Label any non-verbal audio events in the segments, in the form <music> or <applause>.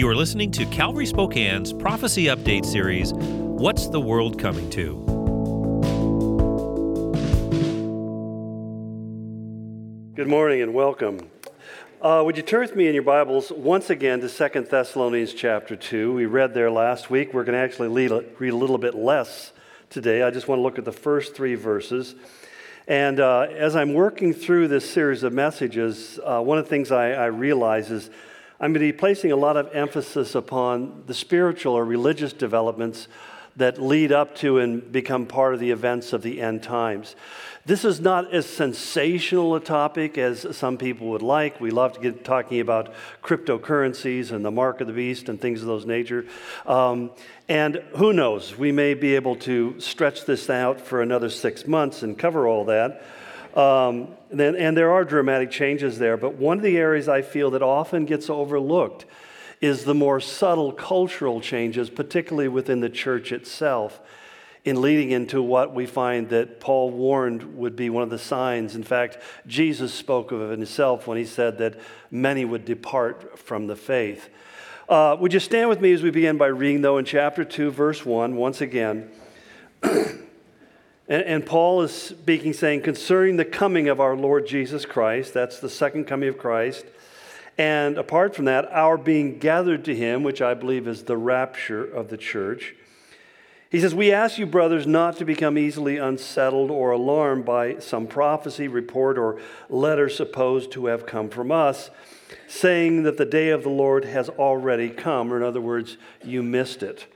You are listening to Calvary Spokane's Prophecy Update series, What's the World Coming to? Good morning and welcome. Uh, would you turn with me in your Bibles once again to Second Thessalonians chapter 2? We read there last week. We're going to actually read a, little bit less today. I just want to look at the first three verses. And uh, as I'm working through this series of messages, uh, one of the things I, I realize is I'm going to be placing a lot of emphasis upon the spiritual or religious developments that lead up to and become part of the events of the end times. This is not as sensational a topic as some people would like. We love to get talking about cryptocurrencies and the mark of the beast and things of those nature. Um, and who knows, we may be able to stretch this out for another six months and cover all that. Um, and, and there are dramatic changes there, but one of the areas I feel that often gets overlooked is the more subtle cultural changes, particularly within the church itself, in leading into what we find that Paul warned would be one of the signs. In fact, Jesus spoke of it himself when he said that many would depart from the faith. Uh, would you stand with me as we begin by reading, though, in chapter 2, verse 1, once again? <clears throat> And, and, Paul is speaking, saying, concerning the coming of our Lord Jesus Christ, that's the second coming of Christ. And apart from that, our being gathered to him, which I believe is the rapture of the church. He says, We ask you, brothers, not to become easily unsettled or alarmed by some prophecy, report, or letter supposed to have come from us, saying that the day of the Lord has already come, or in other words, you missed it.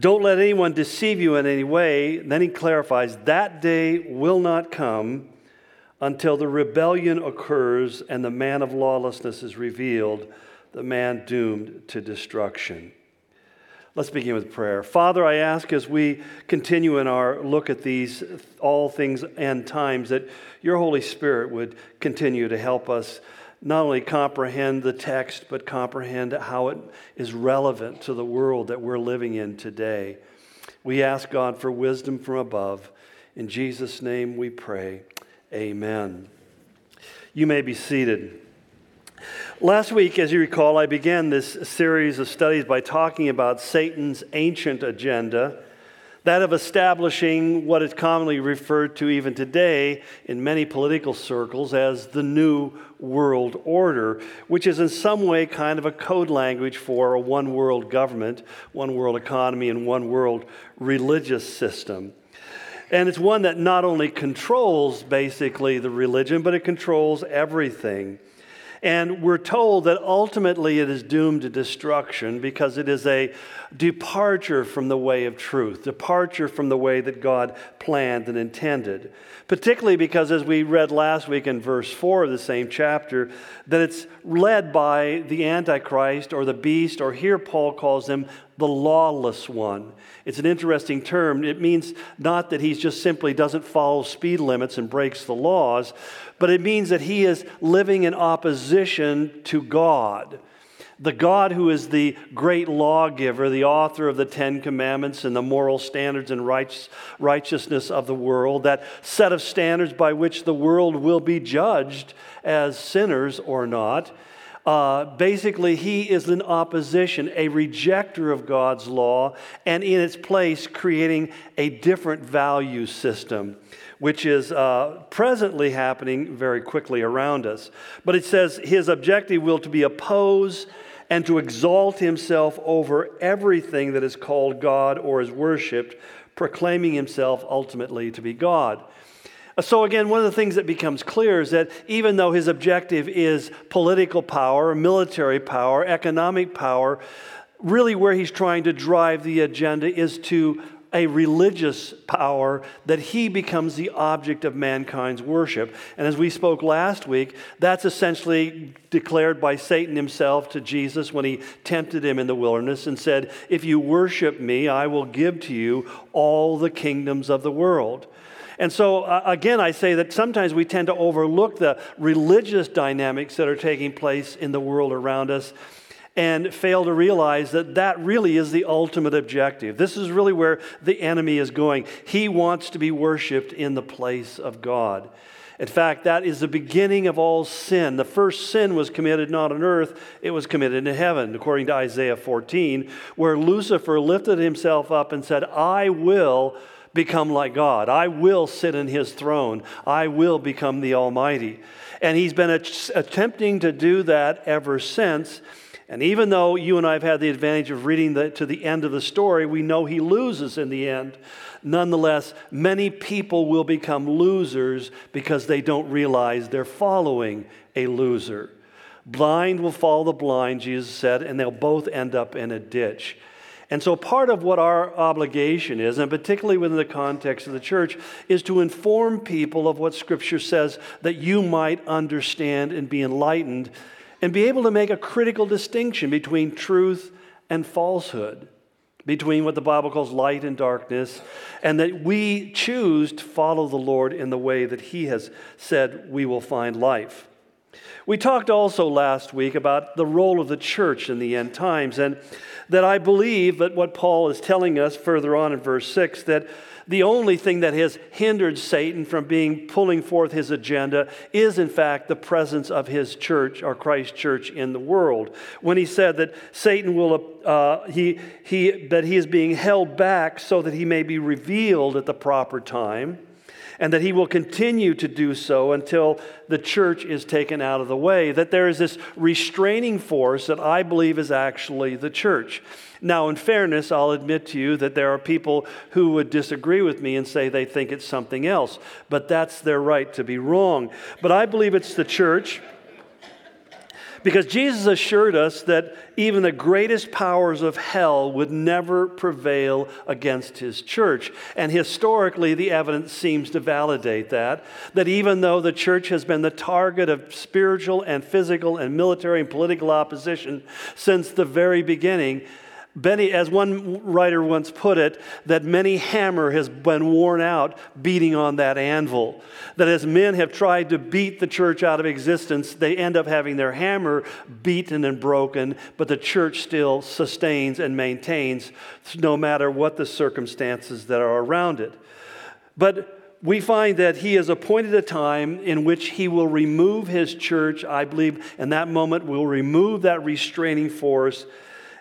Don't let anyone deceive you in any way. Then he clarifies that day will not come until the rebellion occurs and the man of lawlessness is revealed, the man doomed to destruction. Let's begin with prayer. Father, I ask as we continue in our look at these all things and times that your Holy Spirit would continue to help us not only comprehend the text, but comprehend how it is relevant to the world that we're living in today. We ask God for wisdom from above. In Jesus' name we pray. Amen. You may be seated. Last week, as you recall, I began this series of studies by talking about Satan's ancient agenda that of establishing what is commonly referred to even today in many political circles as the New World Order, which is in some way kind of a code language for a one world government, one world economy, and one world religious system. And it's one that not only controls basically the religion, but it controls everything. And we're told that ultimately it is doomed to destruction because it is a departure from the way of truth, departure from the way that God planned and intended. Particularly because, as we read last week in verse 4 of the same chapter, that it's led by the Antichrist or the beast, or here Paul calls him the lawless one. It's an interesting term. It means not that he just simply doesn't follow speed limits and breaks the laws, but it means that he is living in opposition to God. The God who is the great lawgiver, the author of the Ten Commandments and the moral standards and righteousness of the world, that set of standards by which the world will be judged as sinners or not. Uh, basically, he is in opposition, a rejecter of God's law, and in its place, creating a different value system, which is uh, presently happening very quickly around us. But it says his objective will to be oppose and to exalt himself over everything that is called God or is worshiped, proclaiming himself ultimately to be God. So, again, one of the things that becomes clear is that even though his objective is political power, military power, economic power, really where he's trying to drive the agenda is to a religious power that he becomes the object of mankind's worship. And as we spoke last week, that's essentially declared by Satan himself to Jesus when he tempted him in the wilderness and said, If you worship me, I will give to you all the kingdoms of the world. And so, uh, again, I say that sometimes we tend to overlook the religious dynamics that are taking place in the world around us and fail to realize that that really is the ultimate objective. This is really where the enemy is going. He wants to be worshiped in the place of God. In fact, that is the beginning of all sin. The first sin was committed not on earth, it was committed in heaven, according to Isaiah 14, where Lucifer lifted himself up and said, I will become like God. I will sit in his throne. I will become the Almighty. And he's been attempting to do that ever since. And even though you and I have had the advantage of reading the, to the end of the story, we know he loses in the end. Nonetheless, many people will become losers because they don't realize they're following a loser. Blind will follow the blind, Jesus said, and they'll both end up in a ditch. And so, part of what our obligation is, and particularly within the context of the church, is to inform people of what Scripture says that you might understand and be enlightened and be able to make a critical distinction between truth and falsehood between what the Bible calls light and darkness, and that we choose to follow the Lord in the way that He has said we will find life. We talked also last week about the role of the church in the end times, and that I believe that what Paul is telling us further on in verse 6 that the only thing that has hindered Satan from being pulling forth his agenda is, in fact, the presence of his church, or Christ church, in the world. When he said that Satan will, uh, he, he, that he is being held back so that he may be revealed at the proper time and that he will continue to do so until the church is taken out of the way. That there is this restraining force that I believe is actually the church. Now, in fairness, I'll admit to you that there are people who would disagree with me and say they think it's something else, but that's their right to be wrong. But I believe it's the church. Because Jesus assured us that even the greatest powers of hell would never prevail against his church. And historically, the evidence seems to validate that. That even though the church has been the target of spiritual and physical and military and political opposition since the very beginning, Benny, as one writer once put it, that many hammer has been worn out beating on that anvil. That as men have tried to beat the church out of existence, they end up having their hammer beaten and broken, but the church still sustains and maintains no matter what the circumstances that are around it. But we find that he has appointed a time in which he will remove his church. I believe in that moment will remove that restraining force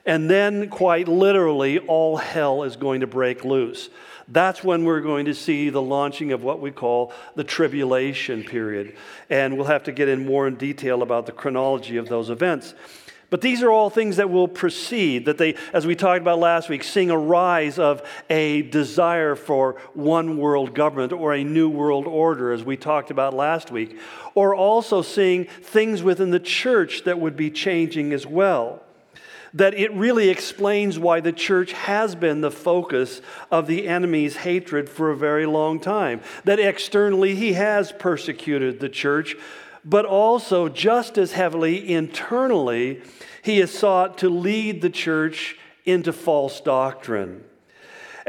and then, quite literally, all hell is going to break loose. That's when we're going to see the launching of what we call the tribulation period. And we'll have to get in more in detail about the chronology of those events. But these are all things that will precede, that they, as we talked about last week, seeing a rise of a desire for one world government or a new world order, as we talked about last week, or also seeing things within the church that would be changing as well that it really explains why the church has been the focus of the enemy's hatred for a very long time. That externally he has persecuted the church, but also just as heavily internally, he has sought to lead the church into false doctrine.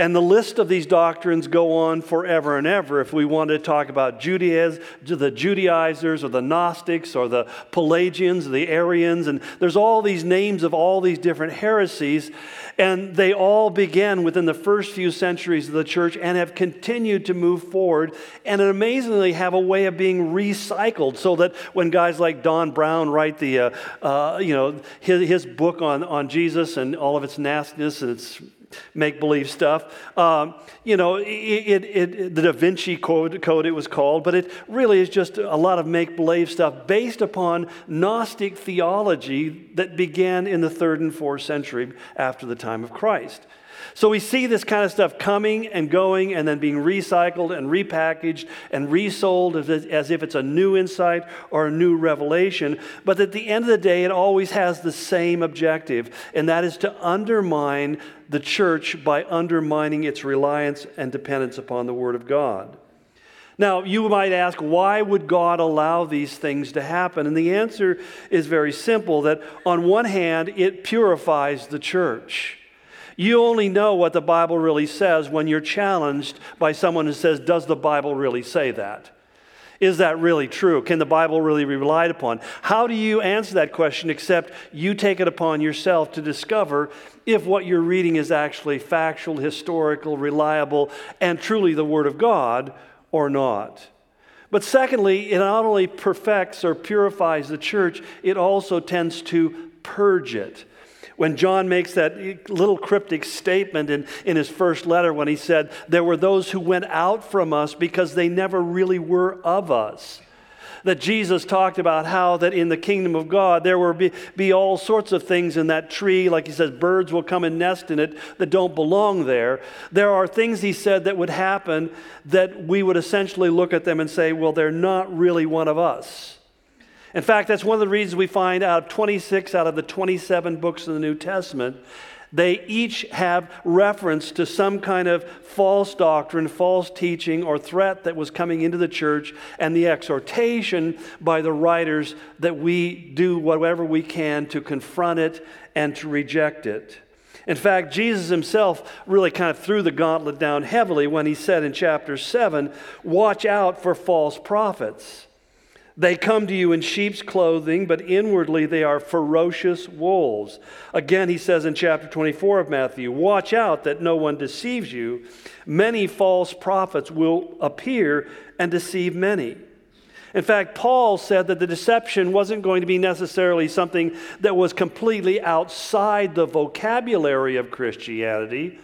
And the list of these doctrines go on forever and ever. If we want to talk about Judaism, the Judaizers or the Gnostics or the Pelagians, the Arians, and there's all these names of all these different heresies, and they all began within the first few centuries of the church and have continued to move forward and amazingly have a way of being recycled so that when guys like Dan Brown write the, uh, uh, you know, his, his book on, on Jesus and all of its nastiness and its make believe stuff. Um, you know, it, it, it, the Da Vinci Code, Code, it was called, but it really is just a lot of make believe stuff based upon Gnostic theology that began in the third and fourth century after the time of Christ. So we see this kind of stuff coming and going and then being recycled and repackaged and resold as, if it's a new insight or a new revelation. But at the end of the day, it always has the same objective, and that is to undermine the church by undermining its reliance and dependence upon the Word of God. Now, you might ask, why would God allow these things to happen? And the answer is very simple that on one hand, it purifies the church. You only know what the Bible really says when you're challenged by someone who says, Does the Bible really say that? Is that really true? Can the Bible really be relied upon? How do you answer that question except you take it upon yourself to discover if what you're reading is actually factual, historical, reliable, and truly the Word of God or not? But secondly, it not only perfects or purifies the church, it also tends to purge it. When John makes that little cryptic statement in, in his first letter, when he said, There were those who went out from us because they never really were of us that Jesus talked about how that in the kingdom of God there will be, be all sorts of things in that tree. Like he says, birds will come and nest in it that don't belong there. There are things he said that would happen that we would essentially look at them and say, well, they're not really one of us. In fact, that's one of the reasons we find out of 26 out of the 27 books of the New Testament they each have reference to some kind of false doctrine, false teaching, or threat that was coming into the church, and the exhortation by the writers that we do whatever we can to confront it and to reject it. In fact, Jesus himself really kind of threw the gauntlet down heavily when he said in chapter 7 Watch out for false prophets they come to you in sheep's clothing, but inwardly they are ferocious wolves. Again, he says in chapter 24 of Matthew Watch out that no one deceives you. Many false prophets will appear and deceive many. In fact, Paul said that the deception wasn't going to be necessarily something that was completely outside the vocabulary of Christianity.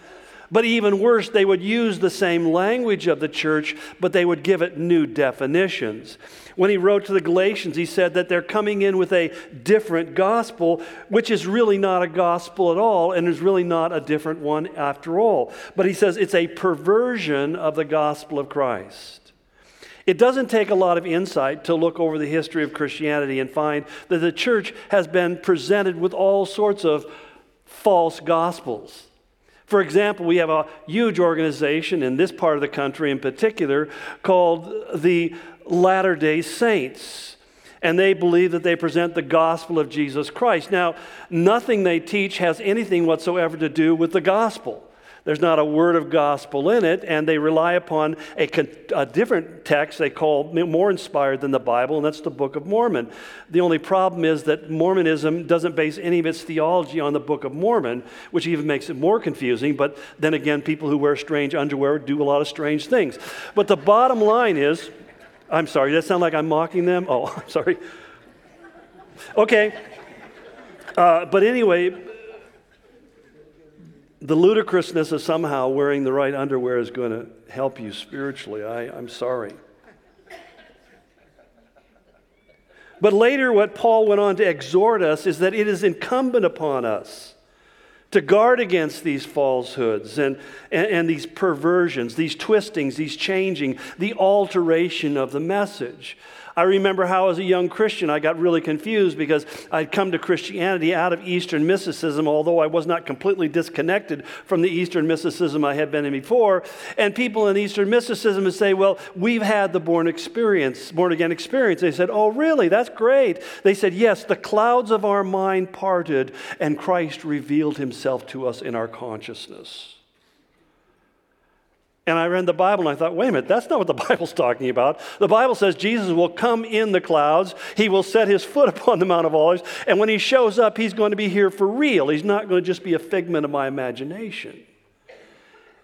But even worse, they would use the same language of the church, but they would give it new definitions. When he wrote to the Galatians, he said that they're coming in with a different gospel, which is really not a gospel at all and is really not a different one after all. But he says it's a perversion of the gospel of Christ. It doesn't take a lot of insight to look over the history of Christianity and find that the church has been presented with all sorts of false gospels. For example, we have a huge organization in this part of the country in particular called the Latter day Saints. And they believe that they present the gospel of Jesus Christ. Now, nothing they teach has anything whatsoever to do with the gospel. There's not a word of gospel in it, and they rely upon a, a, different text they call more inspired than the Bible, and that's the Book of Mormon. The only problem is that Mormonism doesn't base any of its theology on the Book of Mormon, which even makes it more confusing. But then again, people who wear strange underwear do a lot of strange things. But the bottom line is I'm sorry, does that sound like I'm mocking them? Oh, <laughs> I'm sorry. Okay. Uh, but anyway, the ludicrousness of somehow wearing the right underwear is going to help you spiritually. I, I'm sorry. But later, what Paul went on to exhort us is that it is incumbent upon us to guard against these falsehoods and, and, and, these perversions, these twistings, these changing, the alteration of the message. I remember how, as a young Christian, I got really confused because I'd come to Christianity out of Eastern mysticism, although I was not completely disconnected from the Eastern mysticism I had been in before. And people in Eastern mysticism would say, Well, we've had the born experience, born again experience. They said, Oh, really? That's great. They said, Yes, the clouds of our mind parted, and Christ revealed himself to us in our consciousness. And I read the Bible and I thought, wait a minute, that's not what the <laughs> Bible's talking about. The Bible says Jesus will come in the clouds, he will set his foot <laughs> upon the Mount of Olives, and when he shows up, he's going to be here for real. He's not going to just be a figment of my imagination.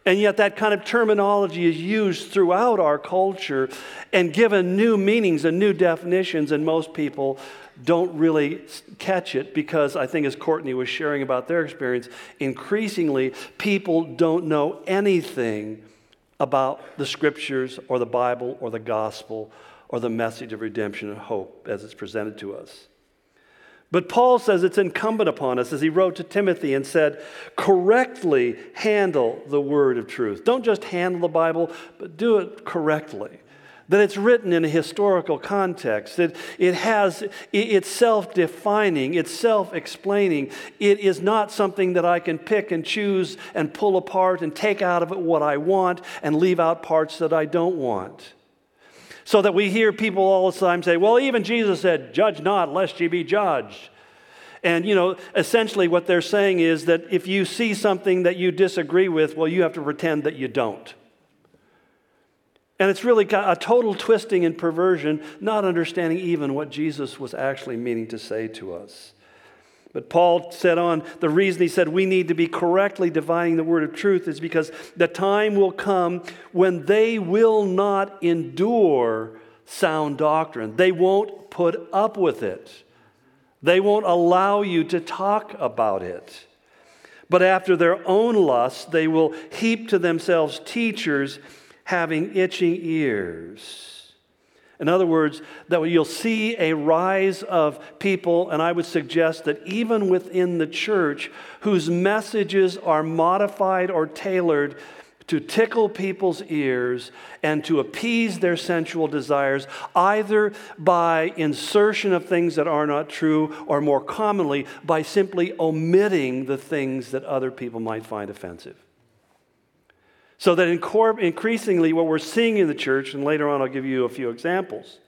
And yet, that kind of terminology is used throughout our culture and given new meanings and new definitions, and most people don't really catch it because I think, as Courtney was sharing about their experience, increasingly people don't know anything about the scriptures or the Bible or the gospel or the message of redemption and hope as it's presented to us. But Paul says it's incumbent upon us, as he wrote to Timothy and said, correctly handle the word of truth. Don't just handle the Bible, but do it correctly that it's written in a historical context, that it has, it's self defining, it's self explaining. It is not something that I can pick and choose and pull apart and take out of it what I want and leave out parts that I don't want. So that we hear people all the time say, well, even Jesus said, judge not lest ye be judged. And, you know, essentially what they're saying is that if you see something that you disagree with, well, you have to pretend that you don't. And it's really a total twisting and perversion, not understanding even what Jesus was actually meaning to say to us. But Paul said on, the reason he said we need to be correctly dividing the word of truth is because the time will come when they will not endure sound doctrine. They won't put up with it. They won't allow you to talk about it. But after their own lusts, they will heap to themselves teachers having itching ears. In other words, that you'll see a rise of people, and I would suggest that even within the church, whose messages are modified or tailored to tickle people's ears and to appease their sensual desires, either by insertion of things that are not true, or more commonly, by simply omitting the things that other people might find offensive. So that increasingly, what we're seeing in the church, and later on I'll give you a few examples,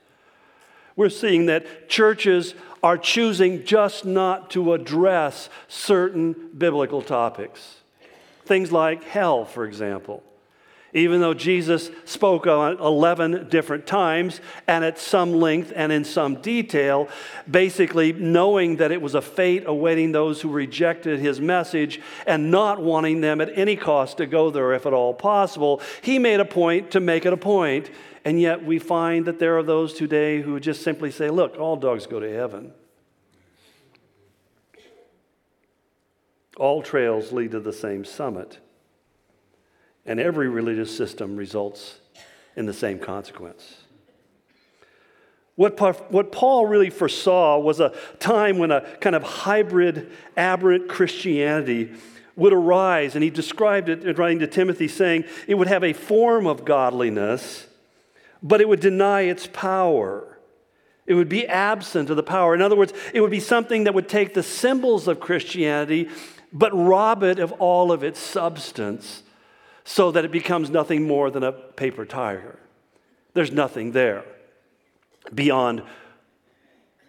we're seeing that churches are choosing just not to address certain biblical topics. Things like hell, for example even though Jesus spoke on 11 different times and at some length and in some detail, basically knowing that it was a fate awaiting those who rejected his message and not wanting them at any cost to go there if at all possible, he made a point to make it a point. And yet we find that there are those today who just simply say, look, all dogs go to heaven. All trails lead to the same summit. And every religious system results in the same consequence. What, what Paul really foresaw was a time when a kind of hybrid, aberrant Christianity would arise. And he described it in writing to Timothy, saying it would have a form of godliness, but it would deny its power. It would be absent of the power. In other words, it would be something that would take the symbols of Christianity, but rob it of all of its substance so that it becomes nothing more than a paper tiger. There's nothing there beyond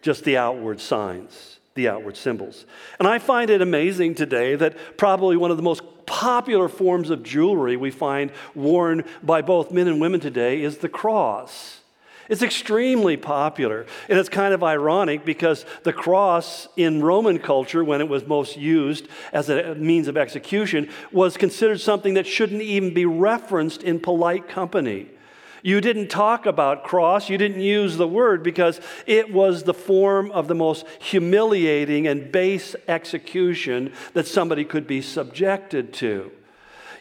just the outward signs, the outward symbols. And I find it amazing today that probably one of the most popular forms of jewelry we find worn by both men and women today is the cross. It's extremely popular. And it's kind of ironic because the cross in Roman culture, when it was most used as a means of execution, was considered something that shouldn't even be referenced in polite company. You didn't talk about cross, you didn't use the word because it was the form of the most humiliating and base execution that somebody could be subjected to.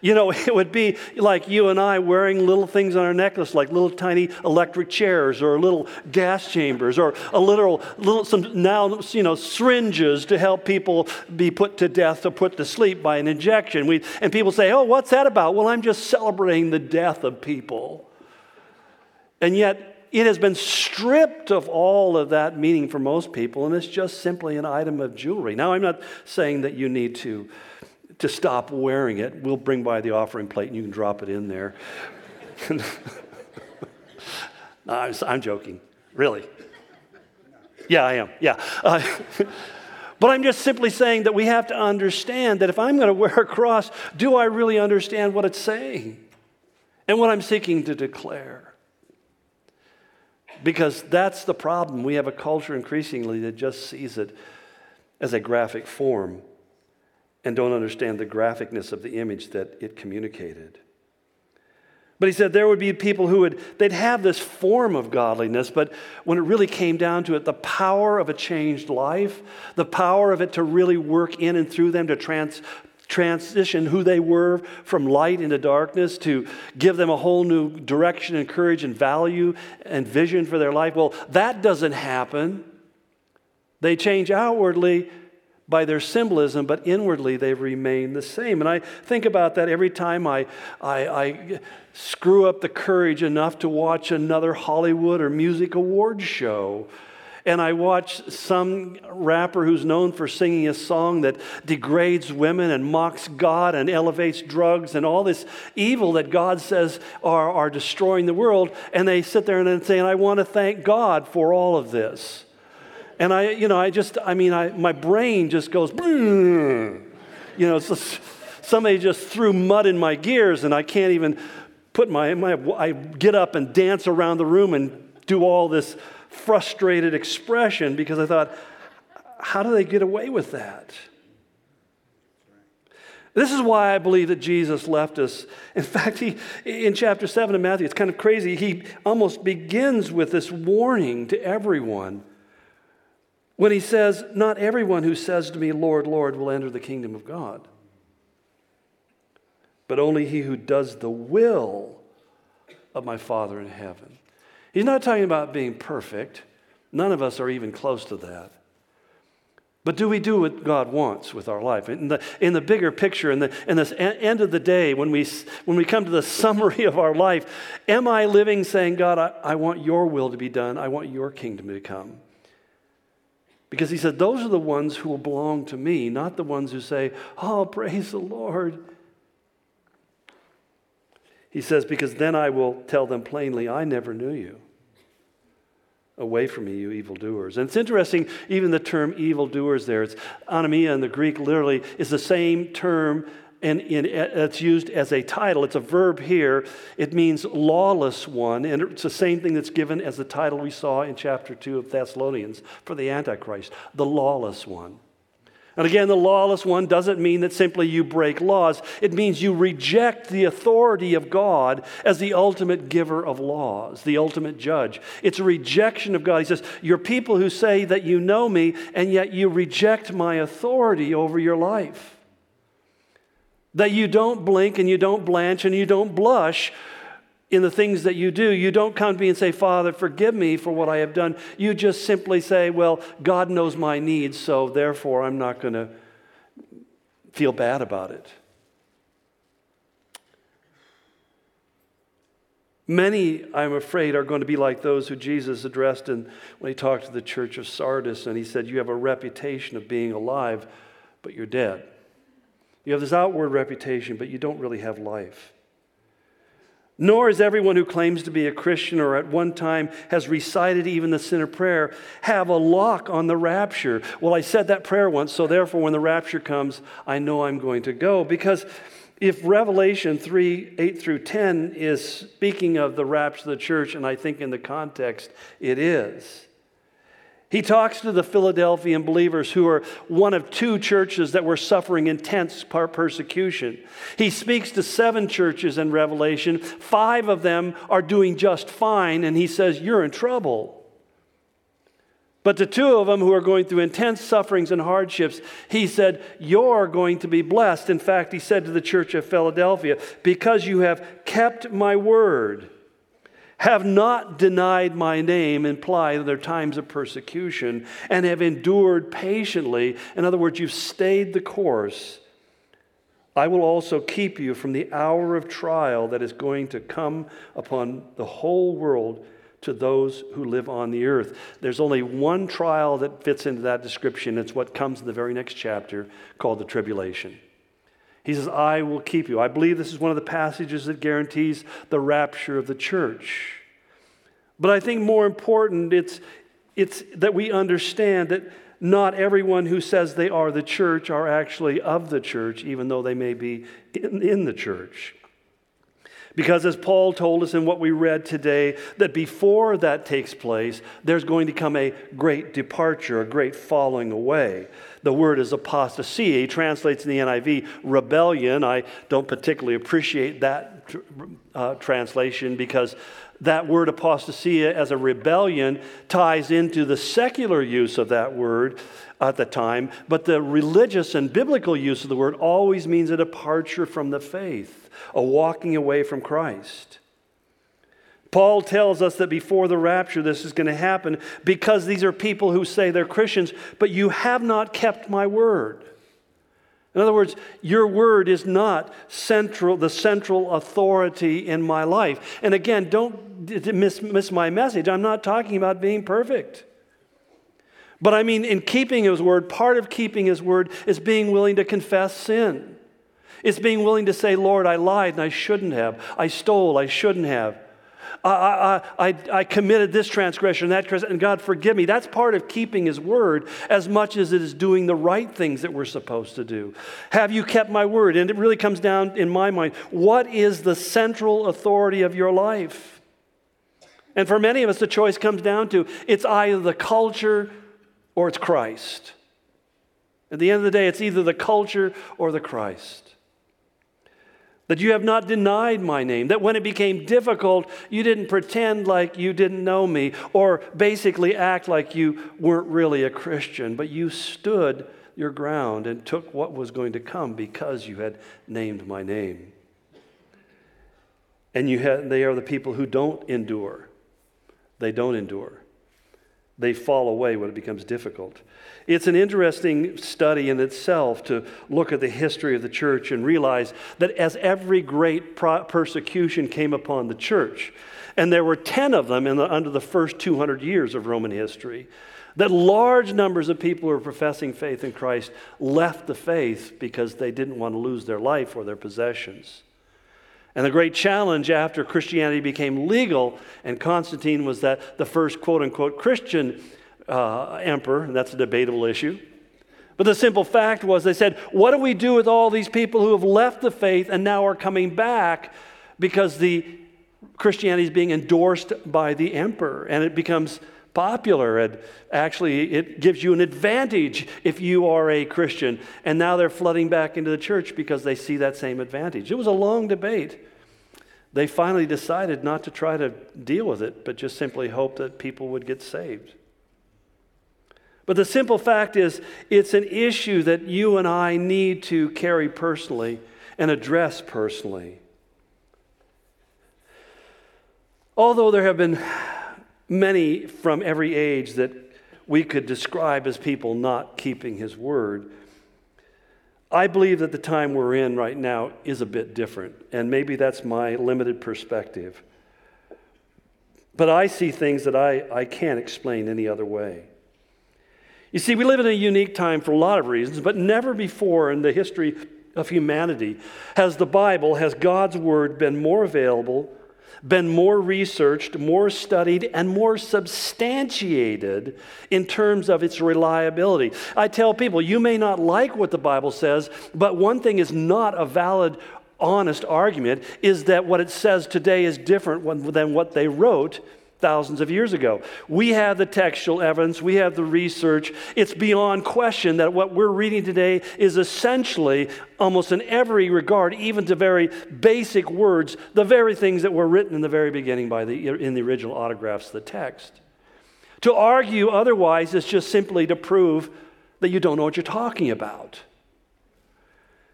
You know, <laughs> it would be like you and I wearing little things on our necklace, like little tiny electric chairs or little gas chambers or a little, little some now, you know, syringes to help people be put to death or put to sleep by an injection. We, and people say, oh, what's that about? Well, I'm just celebrating the death of people. And yet, it has been stripped of all of that meaning for most people, and it's just simply an item of jewelry. Now, I'm not saying that you need to to stop wearing it, we'll bring by the offering plate and you can drop it in there. <laughs> no, I'm, I'm, joking, really. Yeah, I am. Yeah. Uh, <laughs> but I'm just simply saying that we have to understand that if I'm going to wear a cross, do I really understand what it's saying and what I'm seeking to declare? Because that's the problem. We have a culture increasingly that just sees it as a graphic form and don't understand the graphicness of the image that it communicated. But he said there would be people who would, they'd have this form of godliness, but when it really came down to it, the power of a changed life, the power of it to really work in and through them to trans, transition who they were from light into darkness, to give them a whole new direction and courage and value and vision for their life. Well, that doesn't happen. They change outwardly, by their symbolism, but inwardly they remain the same. And I think about that every time I, I, I, screw up the courage enough to watch another Hollywood or music awards show. And I watch some rapper who's known for singing a song that degrades women and mocks God and elevates drugs and all this evil that God says are, are destroying the world. And they sit there and say, I want to thank God for all of this. And I, you know, I just, I mean, I, my brain just goes, you know, just, somebody just threw mud in my gears and I can't even put my, my, I get up and dance around the room and do all this frustrated expression because I thought, how do they get away with that? This is why I believe that Jesus left us. In fact, he, in chapter 7 of Matthew, it's kind of crazy. He almost begins with this warning to everyone when he says, Not everyone who says to me, Lord, Lord, will enter the kingdom of God, but only he who does the will of my Father in heaven. He's not talking about being perfect. None of us are even close to that. But do we do what God wants with our life? In the, in the bigger picture, in the in this end of the day, when we, when we come to the <laughs> summary of our life, am I living saying, God, I, I want your will to be done, I want your kingdom to come? Because he said, Those are the ones who will belong to me, not the ones who say, Oh, praise the Lord. He says, Because then I will tell them plainly, I never knew you. Away from me, you evildoers. And it's interesting, even the term evildoers there, it's anomia in the Greek literally is the same term and it's used as a title. It's a verb here. It means lawless one, and it's the same thing that's given as the title we saw in chapter 2 of Thessalonians for the Antichrist, the lawless one. And again, the lawless one doesn't mean that simply you break laws. It means you reject the authority of God as the ultimate giver of laws, the ultimate judge. It's a rejection of God. He says, You're people who say that you know me, and yet you reject my authority over your life. That you don't blink and you don't blanch and you don't blush in the things that you do. You don't come to me and say, Father, forgive me for what I have done. You just simply say, Well, God knows my needs, so therefore I'm not going to feel bad about it. Many, I'm afraid, are going to be like those who Jesus addressed in, when he talked to the church of Sardis and he said, You have a reputation of being alive, but you're dead. You have this outward reputation, but you don't really have life. Nor is everyone who claims to be a Christian or at one time has recited even the sinner prayer have a lock on the rapture. Well, I said that prayer once, so therefore, when the rapture comes, I know I'm going to go. Because if Revelation 3 8 through 10 is speaking of the rapture of the church, and I think in the context it is, he talks to the Philadelphian believers who are one of two churches that were suffering intense persecution. He speaks to seven churches in Revelation. Five of them are doing just fine, and he says, You're in trouble. But the two of them who are going through intense sufferings and hardships, he said, You're going to be blessed. In fact, he said to the church of Philadelphia, Because you have kept my word have not denied my name imply their times of persecution and have endured patiently. In other words, you've stayed the course. I will also keep you from the hour of trial that is going to come upon the whole world to those who live on the earth. There's only one trial that fits into that description. It's what comes in the very next chapter called the tribulation. He says, I will keep you. I believe this is one of the passages that guarantees the rapture of the church. But I think more important, it's, it's that we understand that not everyone who says they are the church are actually of the church, even though they may be in, in the church. Because as Paul told us in what we read today, that before that takes place, there's going to come a great departure, a great falling away. The word is apostasy. He translates in the NIV rebellion. I don't particularly appreciate that uh, translation because that word apostasia as a rebellion ties into the secular use of that word at the time, but the religious and biblical use of the word always means a departure from the faith a walking away from Christ. Paul tells us that before the rapture, this is going to happen because these are people who say they're Christians, but you have not kept my word. In other words, your word is not central, the central authority in my life. And again, don't miss, miss my message. I'm not talking about being perfect. But I mean, in keeping his word, part of keeping his word is being willing to confess sin. It's being willing to say, Lord, I lied and I shouldn't have. I stole, I shouldn't have. I, I, I, I committed this transgression, that transgression, and God forgive me. That's part of keeping His word as much as it is doing the right things that we're supposed to do. Have you kept my word? And it really comes down, in my mind, what is the central authority of your life? And for many of us, the choice comes down to it's either the culture or it's Christ. At the end of the day, it's either the culture or the Christ. That you have not denied my name. That when it became difficult, you didn't pretend like you didn't know me or basically act like you weren't really a Christian, but you stood your ground and took what was going to come because you had named my name. And you had, they are the people who don't endure. They don't endure. They fall away when it becomes difficult. It's an interesting study in itself to look at the history of the church and realize that as every great persecution came upon the church, and there were 10 of them the, under the first 200 years of Roman history, that large numbers of people who were professing faith in Christ left the faith because they didn't want to lose their life or their possessions. And the great challenge after Christianity became legal and Constantine was that the first quote unquote Christian uh, emperor, and that's a debatable issue. But the simple fact was, they said, What do we do with all these people who have left the faith and now are coming back because the Christianity is being endorsed by the emperor and it becomes popular and actually it gives you an advantage if you are a Christian. And now they're flooding back into the church because they see that same advantage. It was a long debate. They finally decided not to try to deal with it, but just simply hope that people would get saved. But the simple fact is, it's an issue that you and I need to carry personally and address personally. Although there have been many from every age that we could describe as people not keeping his word, I believe that the time we're in right now is a bit different, and maybe that's my limited perspective. But I see things that I, I can't explain any other way. You see, we live in a unique time for a lot of reasons, but never before in the history of humanity has the Bible, has God's Word been more available, been more researched, more studied, and more substantiated in terms of its reliability. I tell people, you may not like what the Bible says, but one thing is not a valid honest argument is that what it says today is different than what they wrote thousands of years ago. We have the textual evidence, we have the research. It's beyond question that what we're reading today is essentially, almost in every regard, even to very basic words, the very things that were written in the very beginning by the, in the original autographs of the text. To argue otherwise is just simply to prove that you don't know what you're talking about.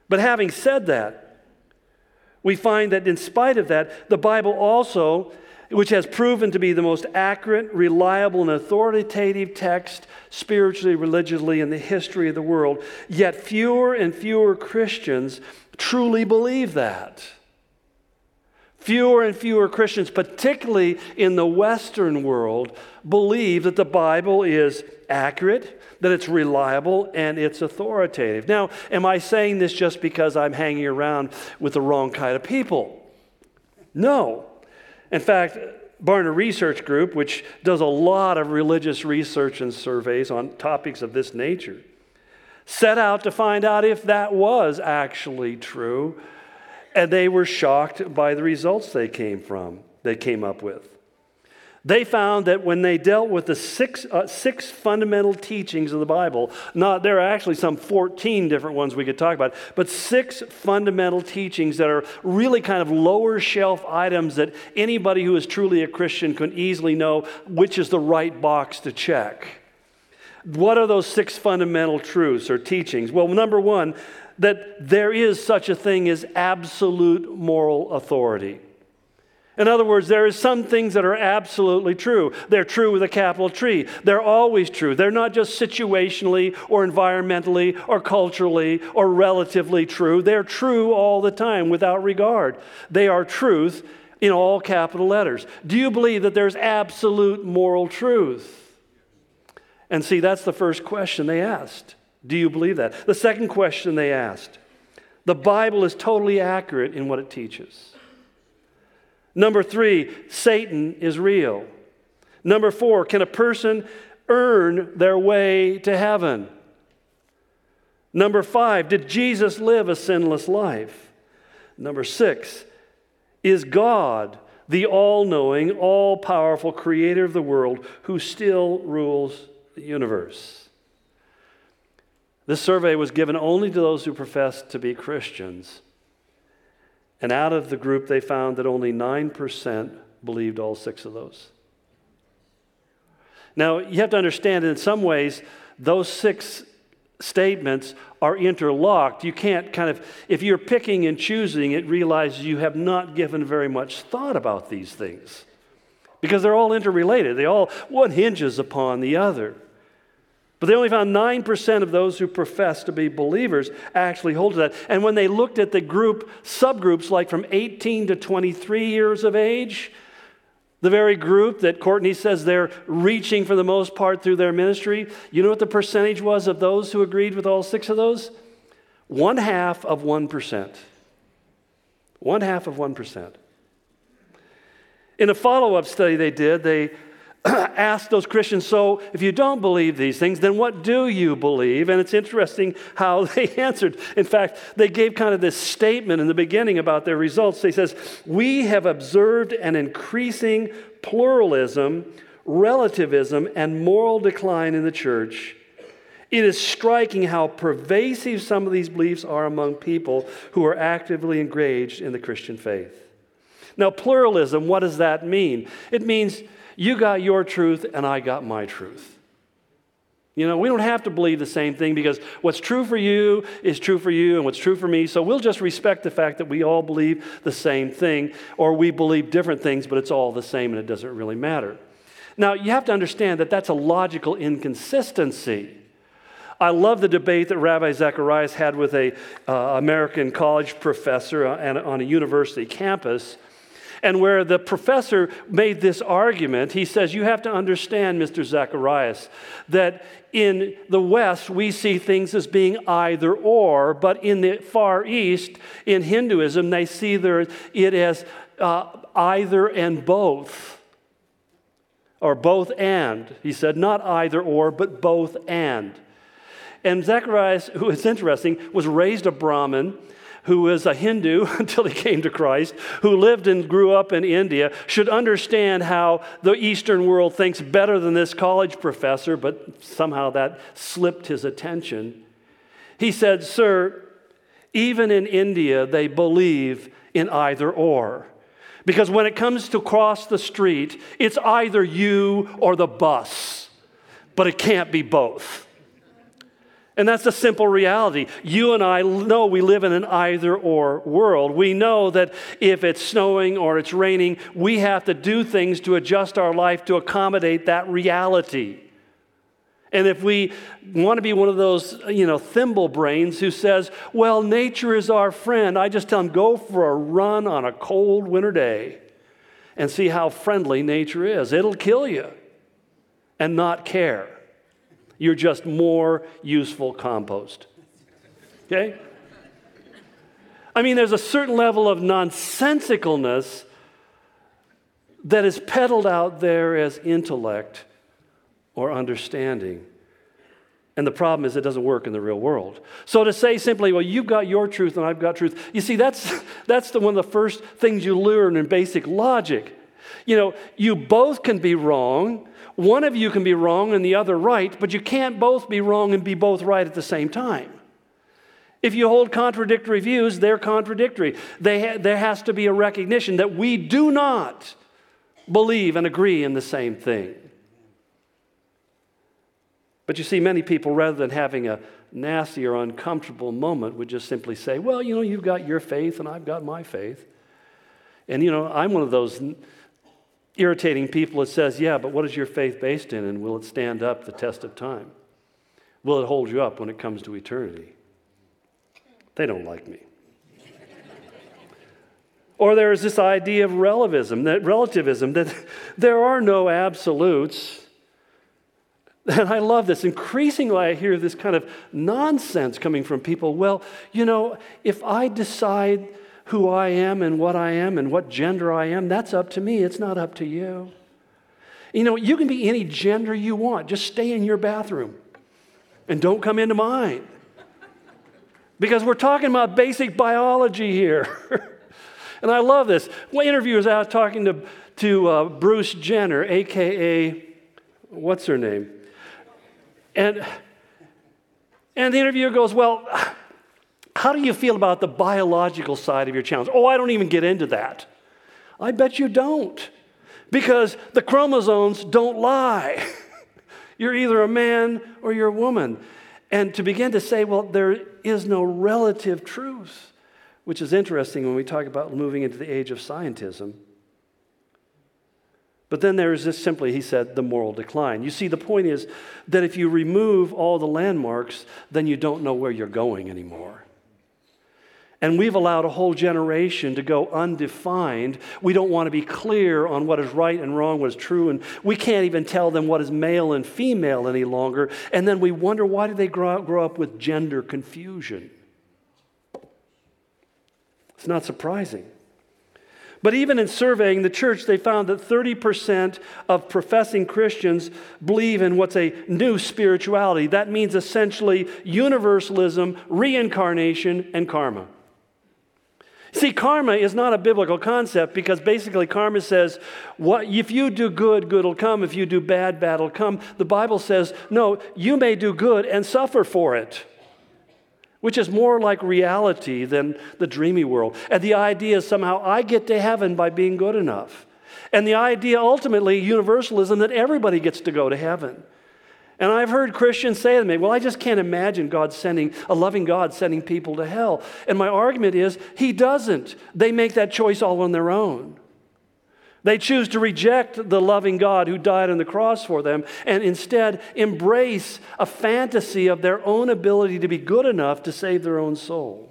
But having said that, we find that in spite of that, the Bible also which has proven to be the most accurate, reliable, and authoritative text spiritually, religiously in the history of the world. Yet fewer and fewer Christians truly believe that. Fewer and fewer Christians, particularly in the Western world, believe that the Bible is accurate, that it's reliable, and it's authoritative. Now, am I saying this just because I'm hanging around with the wrong kind of people? No. In fact, Barna Research Group, which does a lot of religious research and surveys on topics of this nature, set out to find out if that was actually true, and they were shocked by the results they came from, they came up with. They found that when they dealt with the six, uh, six fundamental teachings of the Bible, not there are actually some 14 different ones we could talk about, but six fundamental teachings that are really kind of lower shelf items that anybody who is truly a Christian can easily know which is the right box to check. What are those six fundamental truths or teachings? Well, number one, that there is such a thing as absolute moral authority. In other words, there are some things that are absolutely true. They're true with a capital T. They're always true. They're not just situationally or environmentally or culturally or relatively true. They're true all the time without regard. They are truth in all capital letters. Do you believe that there's absolute moral truth? And see, that's the first question they asked. Do you believe that? The second question they asked the Bible is totally accurate in what it teaches. Number three, Satan is real. Number four, can a person earn their way to heaven? Number five, did Jesus live a sinless life? Number six, is God the all knowing, all powerful creator of the world who still rules the universe? This survey was given only to those who professed to be Christians. And out of the group, they found that only 9% believed all six of those. Now, you have to understand, in some ways, those six statements are interlocked. You can't kind of, if you're picking and choosing it, realizes you have not given very much thought about these things because they're all interrelated. They all, one hinges upon the other. But they only found 9% of those who profess to be believers actually hold to that. And when they looked at the group, subgroups like from 18 to 23 years of age, the very group that Courtney says they're reaching for the most part through their ministry, you know what the percentage was of those who agreed with all six of those? One half of 1%. One half of 1%. In a follow up study they did, they <clears throat> asked those Christians, so if you don't believe these things, then what do you believe? And it's interesting how <laughs> they answered. In fact, they gave kind of this statement in the beginning about their results. They says, "We have observed an increasing pluralism, relativism, and moral decline in the church." It is striking how pervasive some of these beliefs are among people who are actively engaged in the Christian faith. Now, pluralism, what does that mean? It means you got your truth, and I got my truth. You know, we don't have to believe the same thing because what's true for you is true for you and what's true for me. So we'll just respect the fact that we all believe the same thing or we believe different things, but it's all the same and it doesn't really matter. Now, you have to understand that that's a logical inconsistency. I love the debate that Ravi Zacharias had with a uh, American college professor on a university campus and where the professor made this argument, he says, You have to understand, Mr. Zacharias, that in the West, we see things as being either or, but in the Far East, in Hinduism, they see it as uh, either and both. Or both and. He said, not either or, but both and. And Zacharias, who is interesting, was raised a Brahmin who was a Hindu <laughs> until he came to Christ, who lived and grew up in India, should understand how the Eastern world thinks better than this college professor, but somehow that slipped his attention. He said, Sir, even in India, they believe in either or. Because when it comes to cross the street, it's either you or the bus, but it can't be both. And that's the simple reality. You and I know we live in an either or world. We know that if it's snowing or it's raining, we have to do things to adjust our life to accommodate that reality. And if we want to be one of those, you know, thimble brains who says, well, nature is our friend, I just tell them, go for a run on a cold winter day and see how friendly nature is. It'll kill you and not care. You're just more useful compost. Okay? I mean, there's a certain level of nonsensicalness that is peddled out there as intellect or understanding. And the problem is, it doesn't work in the real world. So to say simply, well, you've got your truth and I've got truth, you see, that's, <laughs> that's the, one of the first things you learn in basic logic. You know, you both can be wrong, one of you can be wrong and the other right, but you can't both be wrong and be both right at the same time. If you hold contradictory views, they're contradictory. They ha- there has to be a recognition that we do not believe and agree in the same thing. But you see, many people, rather than having a nasty or uncomfortable moment, would just simply say, Well, you know, you've got your faith and I've got my faith. And, you know, I'm one of those irritating people, it says, yeah, but what is your faith based in, and will it stand up the test of time? Will it hold you up when it comes to eternity? They don't like me. or there is this idea of relativism, that relativism, that there are no absolutes. And I love this. Increasingly, I hear this kind of nonsense coming from people. Well, you know, if I decide who I am and what I am and what gender I am, that's up to me. It's not up to you. You know, you can be any gender you want. Just stay in your bathroom and don't come into mine. Because we're talking about basic biology here. <laughs> and I love this. One interviewer was out talking to, to uh, Bruce Jenner, AKA, what's her name? And, and the interviewer goes, Well, How do you feel about the biological side of your challenge? Oh, I don't even get into that. I bet you don't, because the chromosomes don't lie. <laughs> you're either a man or you're a woman. And to begin to say, well, there is no relative truth, which is interesting when we talk about moving into the age of scientism. But then there is this simply, he said, the moral decline. You see, the point is that if you remove all the landmarks, then you don't know where you're going anymore. And we've allowed a whole generation to go undefined. We don't want to be clear on what is right and wrong, what is true, and we can't even tell them what is male and female any longer. And then we wonder why did they grow grow up with gender confusion? It's not surprising. But even in surveying the church, they found that 30% of professing Christians believe in what's a new spirituality. That means essentially universalism, reincarnation, and karma. See, karma is not a biblical concept because basically karma says, what, if you do good, good will come. If you do bad, bad will come. The Bible says, no, you may do good and suffer for it which is more like reality than the dreamy world. And the idea is somehow I get to heaven by being good enough. And the idea, ultimately, universalism, that everybody gets to go to heaven. And I've heard Christians say to me, Well, I just can't imagine God sending, a loving God sending people to hell. And my argument is, He doesn't. They make that choice all on their own. They choose to reject the loving God who died on the cross for them and instead embrace a fantasy of their own ability to be good enough to save their own soul.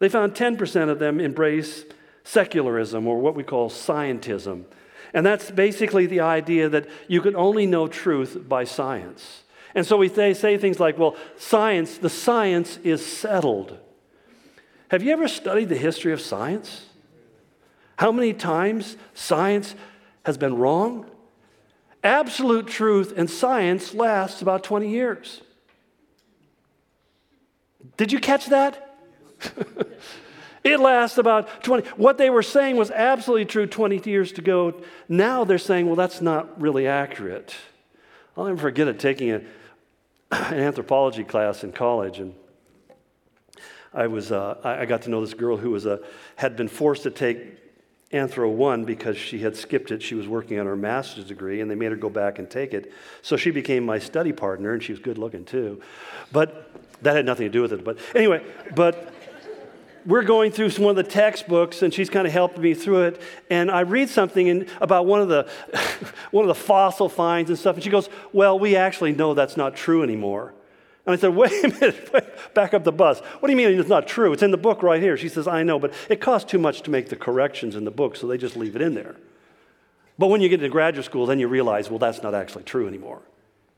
They found 10% of them embrace secularism or what we call scientism. And that's basically the idea that you can only know truth by science. And so we say, say things like, well, science, the science is settled. Have you ever studied the history of science? How many times science has been wrong? Absolute truth and science lasts about 20 years. Did you catch that? <laughs> it lasts about 20. What they were saying was absolutely true 20 years ago. Now they're saying, well, that's not really accurate. I'll never forget it taking a, <clears throat> an anthropology class in college, and I was uh, I got to know this girl who was a, had been forced to take Anthro 1 because she had skipped it. She was working on her master's degree, and they made her go back and take it. So she became my study partner, and she was good looking too. But that had nothing to do with it. But anyway, but we're going through some of the textbooks, and she's kind of helping me through it. And I read something in, about one of the <laughs> one of the fossil finds and stuff, and she goes, "Well, we actually know that's not true anymore." And I said, wait a minute, <laughs> wait, back up the bus. What do you mean it's not true? It's in the book right here. She says, I know, but it costs too much to make the corrections in the book, so they just leave it in there. But when you get into graduate school, then you realize, well, that's not actually true anymore.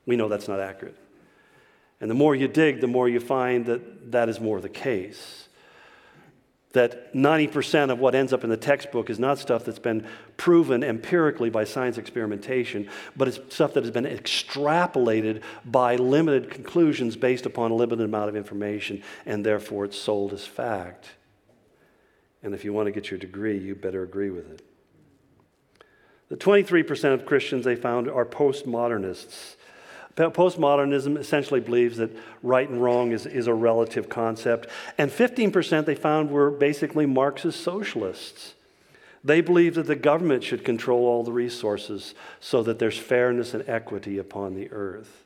We know that's not accurate. And the more you dig, the more you find that that is more the case that 90% of what ends up in the textbook is not stuff that's been proven empirically by science experimentation, but it's stuff that has been extrapolated by limited conclusions based upon a limited amount of information, and therefore it's sold as fact. And if you want to get your degree, you better agree with it. The 23% of Christians they found are postmodernists. Postmodernism essentially believes that right and wrong is, is a relative concept. And 15% they found were basically Marxist socialists. They believe that the government should control all the resources so that there's fairness and equity upon the earth.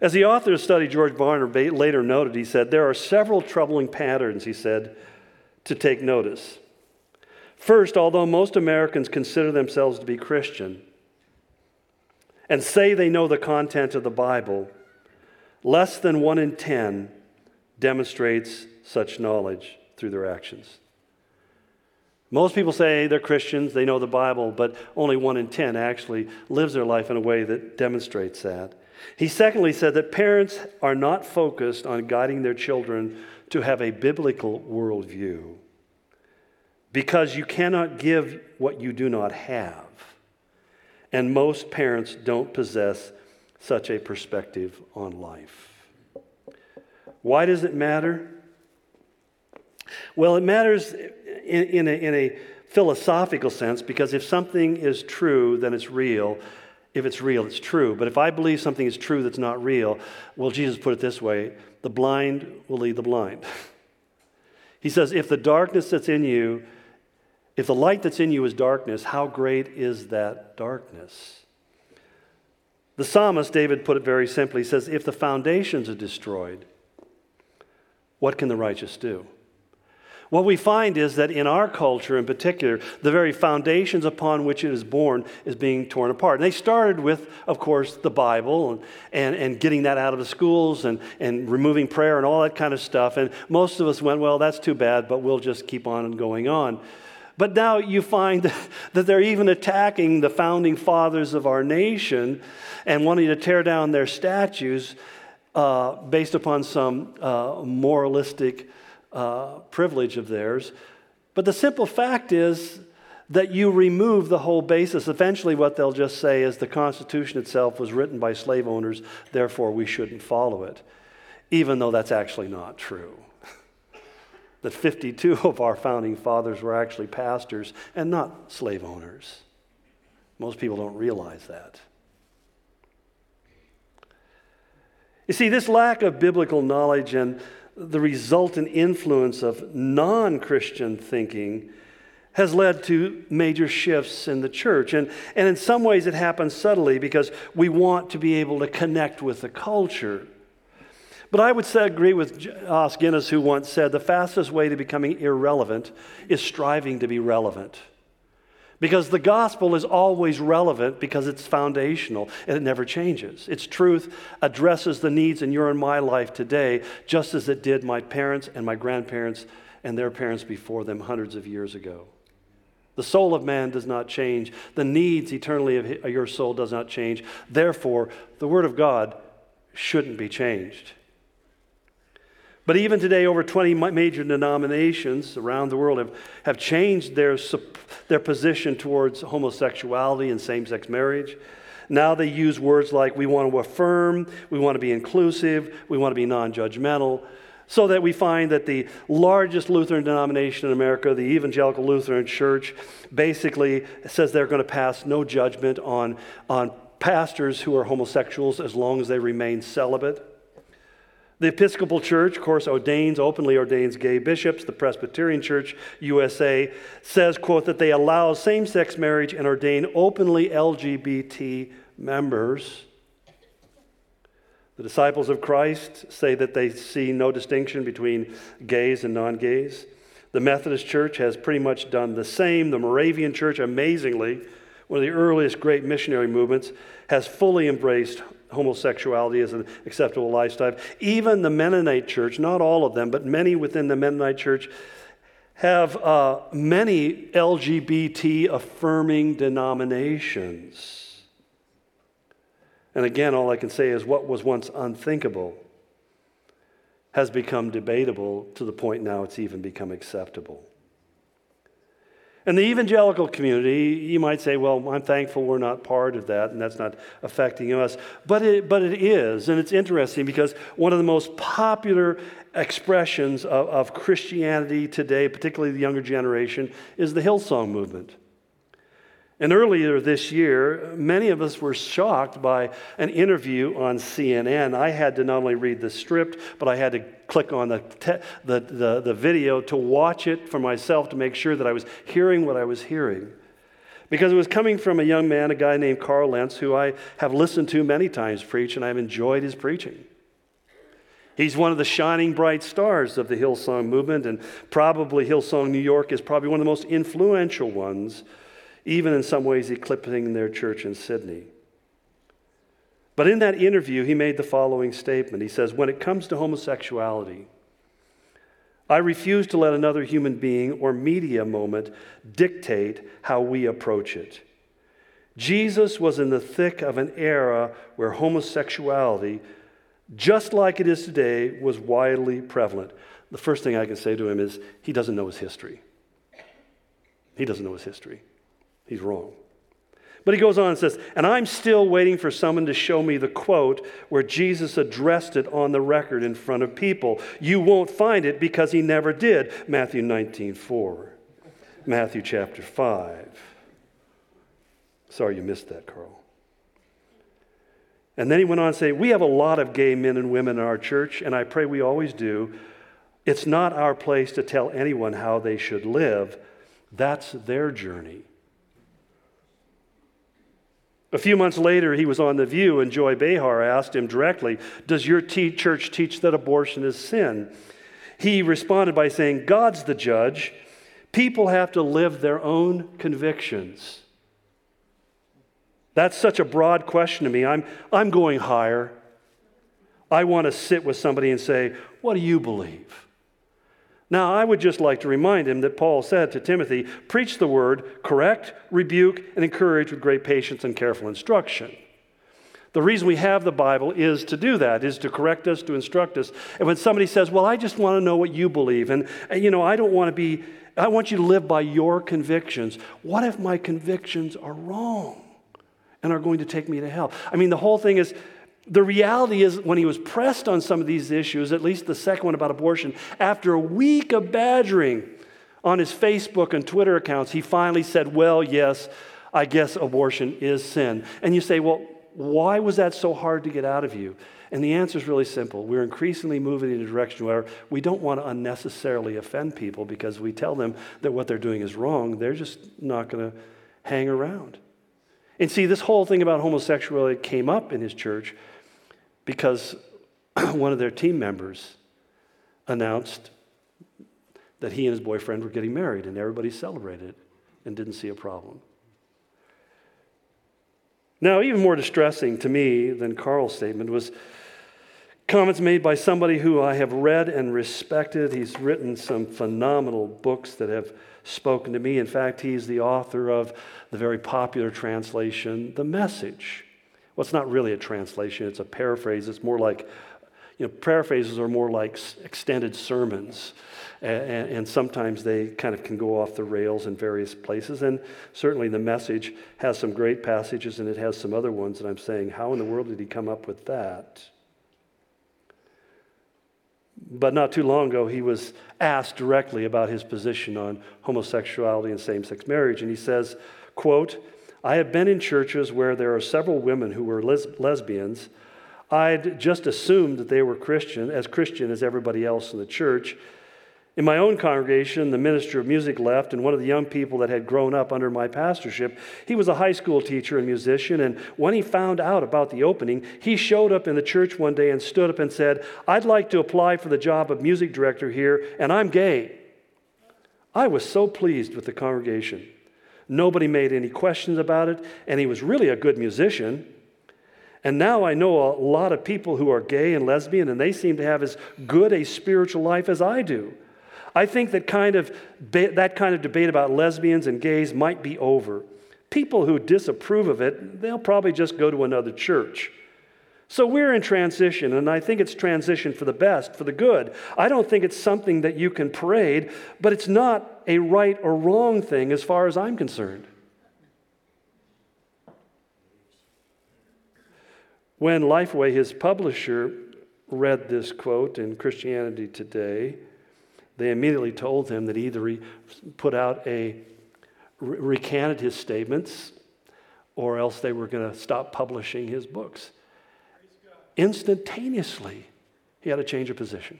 As the author of the study, George Barna, later noted, he said, There are several troubling patterns, he said, to take notice. First, although most Americans consider themselves to be Christian, and say they know the content of the Bible, less than one in ten demonstrates such knowledge through their actions. Most people say they're Christians, they know the Bible, but only one in ten actually lives their life in a way that demonstrates that. He secondly said that parents are not focused on guiding their children to have a biblical worldview because you cannot give what you do not have. And most parents don't possess such a perspective on life. Why does it matter? Well, it matters in, in, a, in a philosophical sense because if something is true, then it's real. if it's real, it's true. But if I believe something is true that's not real, well, Jesus put it this way the blind will lead the blind. <laughs> he says, if the darkness that's in you, if the light that's in you is darkness, how great is that darkness? The psalmist, David, put it very simply. Says, if the foundations are destroyed, what can the righteous do? What we find is that in our culture in particular, the very foundations upon which it is born is being torn apart. And they started with, of course, the Bible and, and, and getting that out of the schools and, and removing prayer and all that kind of stuff. And most of us went, well, that's too bad, but we'll just keep on going on. But now you find <laughs> that they're even attacking the founding fathers of our nation and wanting to tear down their statues uh, based upon some uh, moralistic uh, privilege of theirs. But the simple fact is that you remove the whole basis. Eventually, what they'll just say is the Constitution itself was written by slave owners, therefore we shouldn't follow it, even though that's actually not true. That 52 <laughs> of our founding fathers were actually pastors and not slave owners. Most people don't realize that. You see, this lack of biblical knowledge and the resultant influence of non Christian thinking has led to major shifts in the church. And, and in some ways, it happens subtly because we want to be able to connect with the culture. But I would say, agree with Os uh, Guinness, who once said the fastest way to becoming irrelevant is striving to be relevant. Because the gospel is always relevant because it's foundational and it never changes. Its truth addresses the needs in your and my life today, just as it did my parents and my grandparents and their parents before them hundreds of years ago. The soul of man does not change. The needs eternally of your soul does not change. Therefore, the Word of God shouldn't be changed. But even today, over 20 major denominations around the world have, have changed their, their position towards homosexuality and same sex marriage. Now they use words like we want to affirm, we want to be inclusive, we want to be non judgmental. So that we find that the largest Lutheran denomination in America, the Evangelical Lutheran Church, basically says they're going to pass no judgment on, on pastors who are homosexuals as long as they remain celibate. The Episcopal Church, of course, ordains, openly ordains gay bishops. The Presbyterian Church USA says, quote, that they allow same sex marriage and ordain openly LGBT members. The disciples of Christ say that they see no distinction between gays and non gays. The Methodist Church has pretty much done the same. The Moravian Church, amazingly, one of the earliest great missionary movements, has fully embraced homosexuality as an acceptable lifestyle. Even the Mennonite church, not all of them, but many within the Mennonite church, have uh, many LGBT affirming denominations. And again, all I can say is what was once unthinkable has become debatable to the point now it's even become acceptable. And the evangelical community, you might say, well, I'm thankful we're not part of that and that's not affecting us. But it, but it is. And it's interesting because one of the most popular expressions of, of Christianity today, particularly the younger generation, is the Hillsong movement. And earlier this year, many of us were shocked by an interview on CNN. I had to not only read the script, but I had to click on the, te- the, the, the video to watch it for myself to make sure that I was hearing what I was hearing. Because it was coming from a young man, a guy named Carl Lentz, who I have listened to many times preach, and I've enjoyed his preaching. He's one of the shining bright stars of the Hillsong movement, and probably Hillsong New York is probably one of the most influential ones even in some ways eclipsing their church in Sydney. But in that interview, he made the following statement. He says, When it comes to homosexuality, I refuse to let another human being or media moment dictate how we approach it. Jesus was in the thick of an era where homosexuality, just like it is today, was widely prevalent. The first thing I can say to him is he doesn't know his history. He doesn't know his history. He's wrong. But he goes on and says, And I'm still waiting for someone to show me the quote where Jesus addressed it on the record in front of people. You won't find it because he never did. Matthew 19, 4. Matthew chapter 5. Sorry you missed that, Carl. And then he went on to say, We have a lot of gay men and women in our church, and I pray we always do. It's not our place to tell anyone how they should live, that's their journey. A few months later, he was on The View, and Joy Behar asked him directly, Does your te- church teach that abortion is sin? He responded by saying, God's the judge. People have to live their own convictions. That's such a broad question to me. I'm, I'm going higher. I want to sit with somebody and say, What do you believe? Now, I would just like to remind him that Paul said to Timothy, Preach the word, correct, rebuke, and encourage with great patience and careful instruction. The reason we have the Bible is to do that, is to correct us, to instruct us. And when somebody says, Well, I just want to know what you believe, and, you know, I don't want to be, I want you to live by your convictions. What if my convictions are wrong? and are going to take me to hell. I mean, the whole thing is the reality is when he was pressed on some of these issues, at least the second one about abortion, after a week of badgering on his Facebook and Twitter accounts, he finally said, Well, yes, I guess abortion is sin. And you say, Well, why was that so hard to get out of you? And the answer is really simple. We're increasingly moving in a direction where we don't want to unnecessarily offend people because we tell them that what they're doing is wrong. They're just not going to hang around. And see, this whole thing about homosexuality came up in his church because <clears throat> one of their team members announced that he and his boyfriend were getting married, and everybody celebrated and didn't see a problem. Now, even more distressing to me than Carl's statement was comments made by somebody who I have read and respected. He's written some phenomenal books that have spoken to me. In fact, he's the author of the very popular translation, The Message. Well, it's not really a translation, it's a paraphrase. It's more like, you know, paraphrases are more like extended sermons. And, and, sometimes they kind of can go off the rails in various places. And certainly the message has some great passages and it has some other ones that I'm saying, how in the world did he come up with that? But not too long ago, he was asked directly about his position on homosexuality and same sex marriage. And he says, quote, I have been in churches where there are several women who were les- lesbians. I'd just assumed that they were Christian, as Christian as everybody else in the church. In my own congregation, the minister of music left, and one of the young people that had grown up under my pastorship, he was a high school teacher and musician. And when he found out about the opening, he showed up in the church one day and stood up and said, I'd like to apply for the job of music director here, and I'm gay. I was so pleased with the congregation. Nobody made any questions about it, and he was really a good musician. And now I know a lot of people who are gay and lesbian, and they seem to have as good a spiritual life as I do. I think that kind of that kind of debate about lesbians and gays might be over. People who disapprove of it, they'll probably just go to another church. So we're in transition, and I think it's transition for the best, for the good. I don't think it's something that you can parade, but it's not a right or wrong thing as far as I'm concerned. When Lifeway, his publisher, read this quote in Christianity Today, they immediately told him that either he put out a recanted his statements or else they were going to stop publishing his books. Instantaneously, he had to change of position.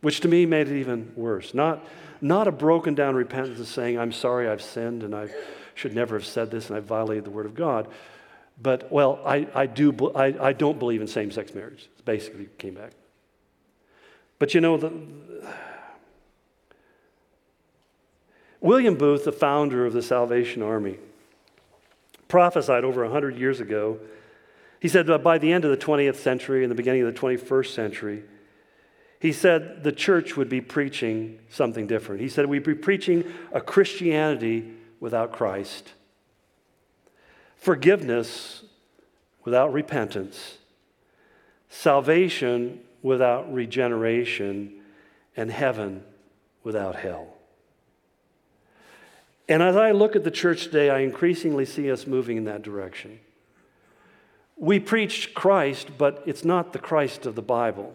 Which to me made it even worse. Not, not a broken down repentance of saying, I'm sorry I've sinned and I should never have said this and I violated the word of God. But, well, I, I, do, I, I don't believe in same sex marriage. Basically, came back. But you know, the, William Booth, the founder of the Salvation Army, prophesied over 100 years ago. He said that by the end of the 20th century and the beginning of the 21st century, he said the church would be preaching something different. He said we'd be preaching a Christianity without Christ, forgiveness without repentance, salvation without regeneration, and heaven without hell. And as I look at the church today, I increasingly see us moving in that direction. We preach Christ, but it's not the Christ of the Bible.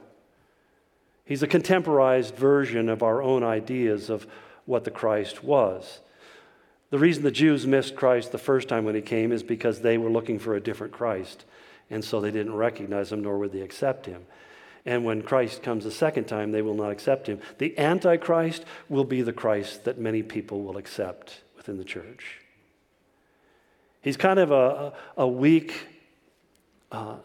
He's a contemporized version of our own ideas of what the Christ was. The reason the Jews missed Christ the first time when he came is because they were looking for a different Christ. And so they didn't recognize him, nor would they accept him. And when Christ comes the second time, they will not accept him. The Antichrist will be the Christ that many people will accept within the church. He's kind of a, a weak, uh,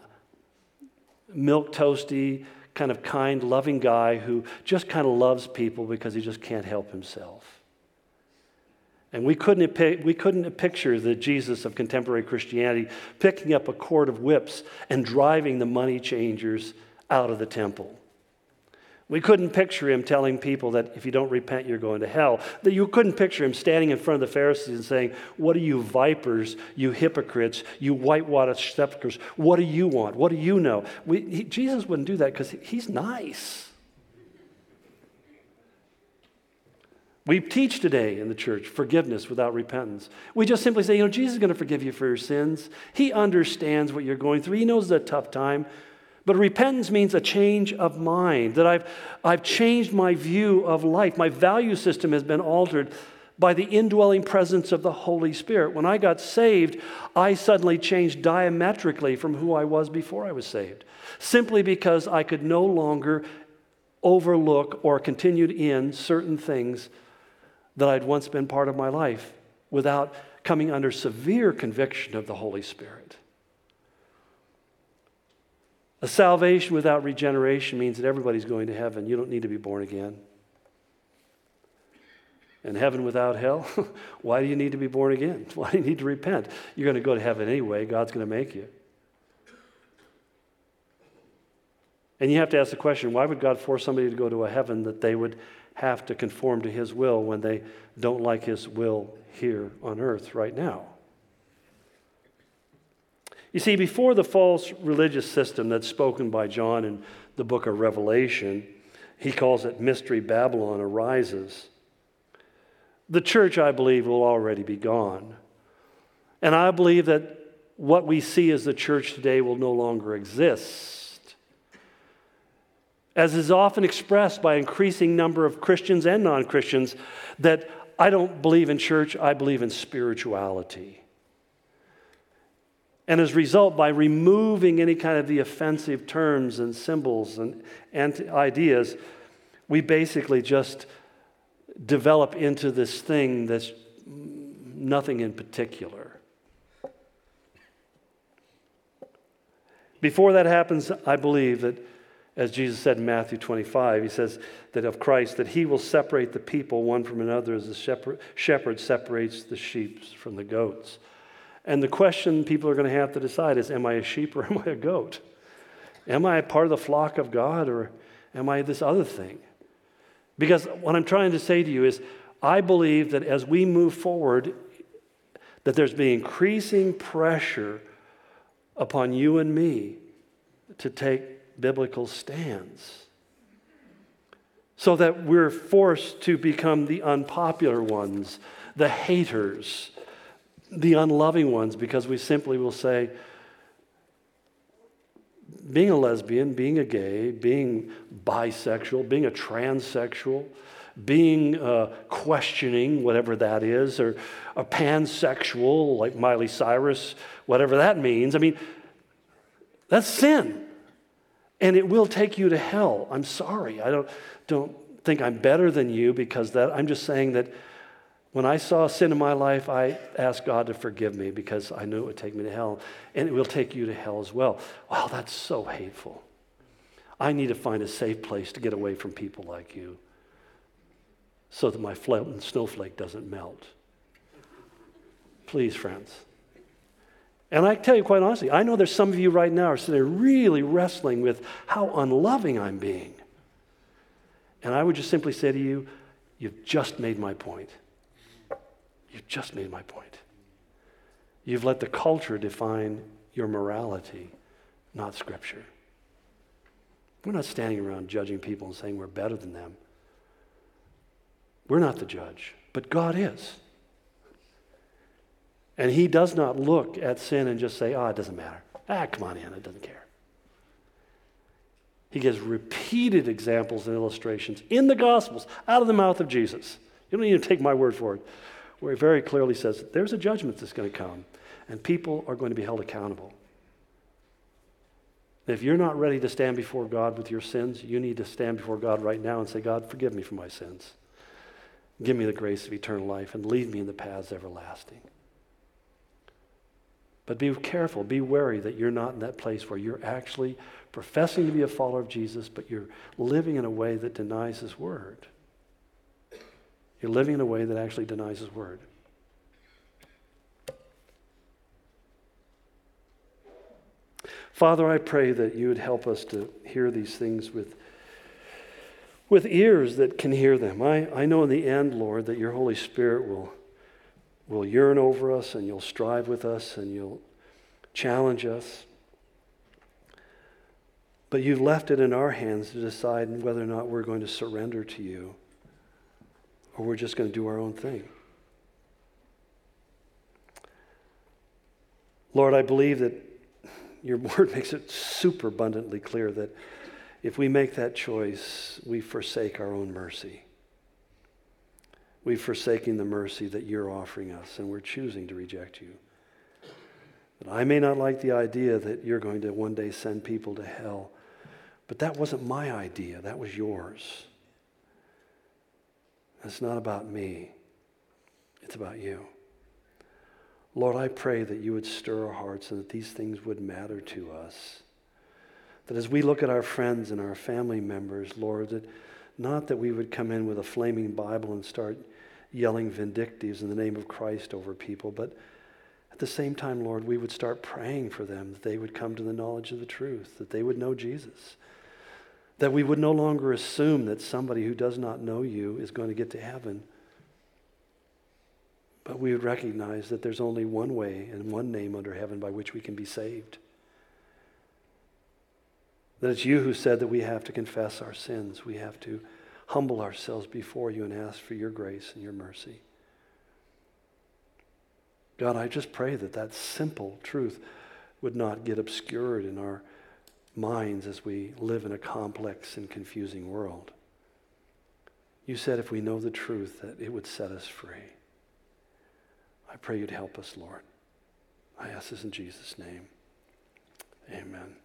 milk toasty, kind of kind, loving guy who just kind of loves people because he just can't help himself. And we couldn't, we couldn't picture the Jesus of contemporary Christianity picking up a cord of whips and driving the money changers out of the temple. We couldn't picture him telling people that if you don't repent, you're going to hell. That you couldn't picture him standing in front of the Pharisees and saying, What are you vipers, you hypocrites, you whitewashed sepulchres? What do you want? What do you know? We, he, Jesus wouldn't do that because he's nice. We teach today in the church forgiveness without repentance. We just simply say, you know, Jesus is going to forgive you for your sins. He understands what you're going through. He knows it's a tough time. But repentance means a change of mind, that I've, I've changed my view of life. My value system has been altered by the indwelling presence of the Holy Spirit. When I got saved, I suddenly changed diametrically from who I was before I was saved, simply because I could no longer overlook or continued in certain things that I'd once been part of my life without coming under severe conviction of the Holy Spirit. A salvation without regeneration means that everybody's going to heaven. You don't need to be born again. And heaven without hell, <laughs> why do you need to be born again? <laughs> Why do you need to repent? You're going to go to heaven anyway. God's going to make you. And you have to ask the question why would God force somebody to go to a heaven that they would have to conform to His will when they don't like His will here on earth right now? You see, before the false religious system that's spoken by John in the book of Revelation, he calls it Mystery Babylon, arises. The church, I believe, will already be gone. And I believe that what we see as the church today will no longer exist. As is often expressed by increasing number of Christians and non Christians, that I don't believe in church, I believe in spirituality. And as a result, by removing any kind of the offensive terms and symbols and, and ideas, we basically just develop into this thing that's nothing in particular. Before that happens, I believe that, as Jesus said in Matthew 25, he says that of Christ, that he will separate the people one from another as the shepherd, shepherd separates the sheep from the goats. And the question people are going to have to decide is Am I a sheep or <laughs> am I a goat? Am I a part of the flock of God or am I this other thing? Because what I'm trying to say to you is, I believe that as we move forward, that there's been increasing pressure upon you and me to take biblical stands. So that we're forced to become the unpopular ones, the haters, the unloving ones because we simply will say, being a lesbian, being a gay, being bisexual, being a transsexual, being uh, questioning, whatever that is, or a pansexual like Miley Cyrus, whatever that means. I mean, that's sin. And it will take you to hell. I'm sorry. I don't, don't think I'm better than you because that, I'm just saying that when I saw sin in my life, I asked God to forgive me because I knew it would take me to hell, and it will take you to hell as well. Wow, that's so hateful. I need to find a safe place to get away from people like you so that my snowflake doesn't melt. Please, friends. And I tell you quite honestly, I know there's some of you right now are sitting there really wrestling with how unloving I'm being. And I would just simply say to you, you've just made my point. You've just made my point. You've let the culture define your morality, not Scripture. We're not standing around judging people and saying we're better than them. We're not the judge, but God is. And He does not look at sin and just say, oh, it doesn't matter. Ah, come on in, it doesn't care. He gives repeated examples and illustrations in the Gospels out of the mouth of Jesus. You don't need to take my word for it where he very clearly says there's a judgment that's going to come, and people are going to be held accountable. If you're not ready to stand before God with your sins, you need to stand before God right now and say, God, forgive me for my sins. Give me the grace of eternal life and lead me in the paths everlasting. But be careful, be wary that you're not in that place where you're actually professing to be a follower of Jesus, but you're living in a way that denies his word. You're living in a way that actually denies his word. Father, I pray that you would help us to hear these things with, with ears that can hear them. I, I know in the end, Lord, that your Holy Spirit will, will yearn over us and you'll strive with us and you'll challenge us. But you've left it in our hands to decide whether or not we're going to surrender to you or we're just going to do our own thing. Lord, I believe that your <laughs> word makes it super abundantly clear that if we make that choice, we forsake our own mercy. We've forsaken the mercy that you're offering us, and we're choosing to reject you. But I may not like the idea that you're going to one day send people to hell, but that wasn't my idea, that was yours. It's not about me, it's about you. Lord, I pray that you would stir our hearts and that these things would matter to us. That as we look at our friends and our family members, Lord, that not that we would come in with a flaming Bible and start yelling vindictives in the name of Christ over people, but at the same time, Lord, we would start praying for them that they would come to the knowledge of the truth, that they would know Jesus. That we would no longer assume that somebody who does not know you is going to get to heaven but we would recognize that there's only one way and one name under heaven by which we can be saved. That it's you who said that we have to confess our sins. We have to humble ourselves before you and ask for your grace and your mercy. God, I just pray that that simple truth would not get obscured in our minds as we live in a complex and confusing world. You said if we know the truth, that it would set us free. I pray you'd help us, Lord. I ask this in Jesus' name. Amen.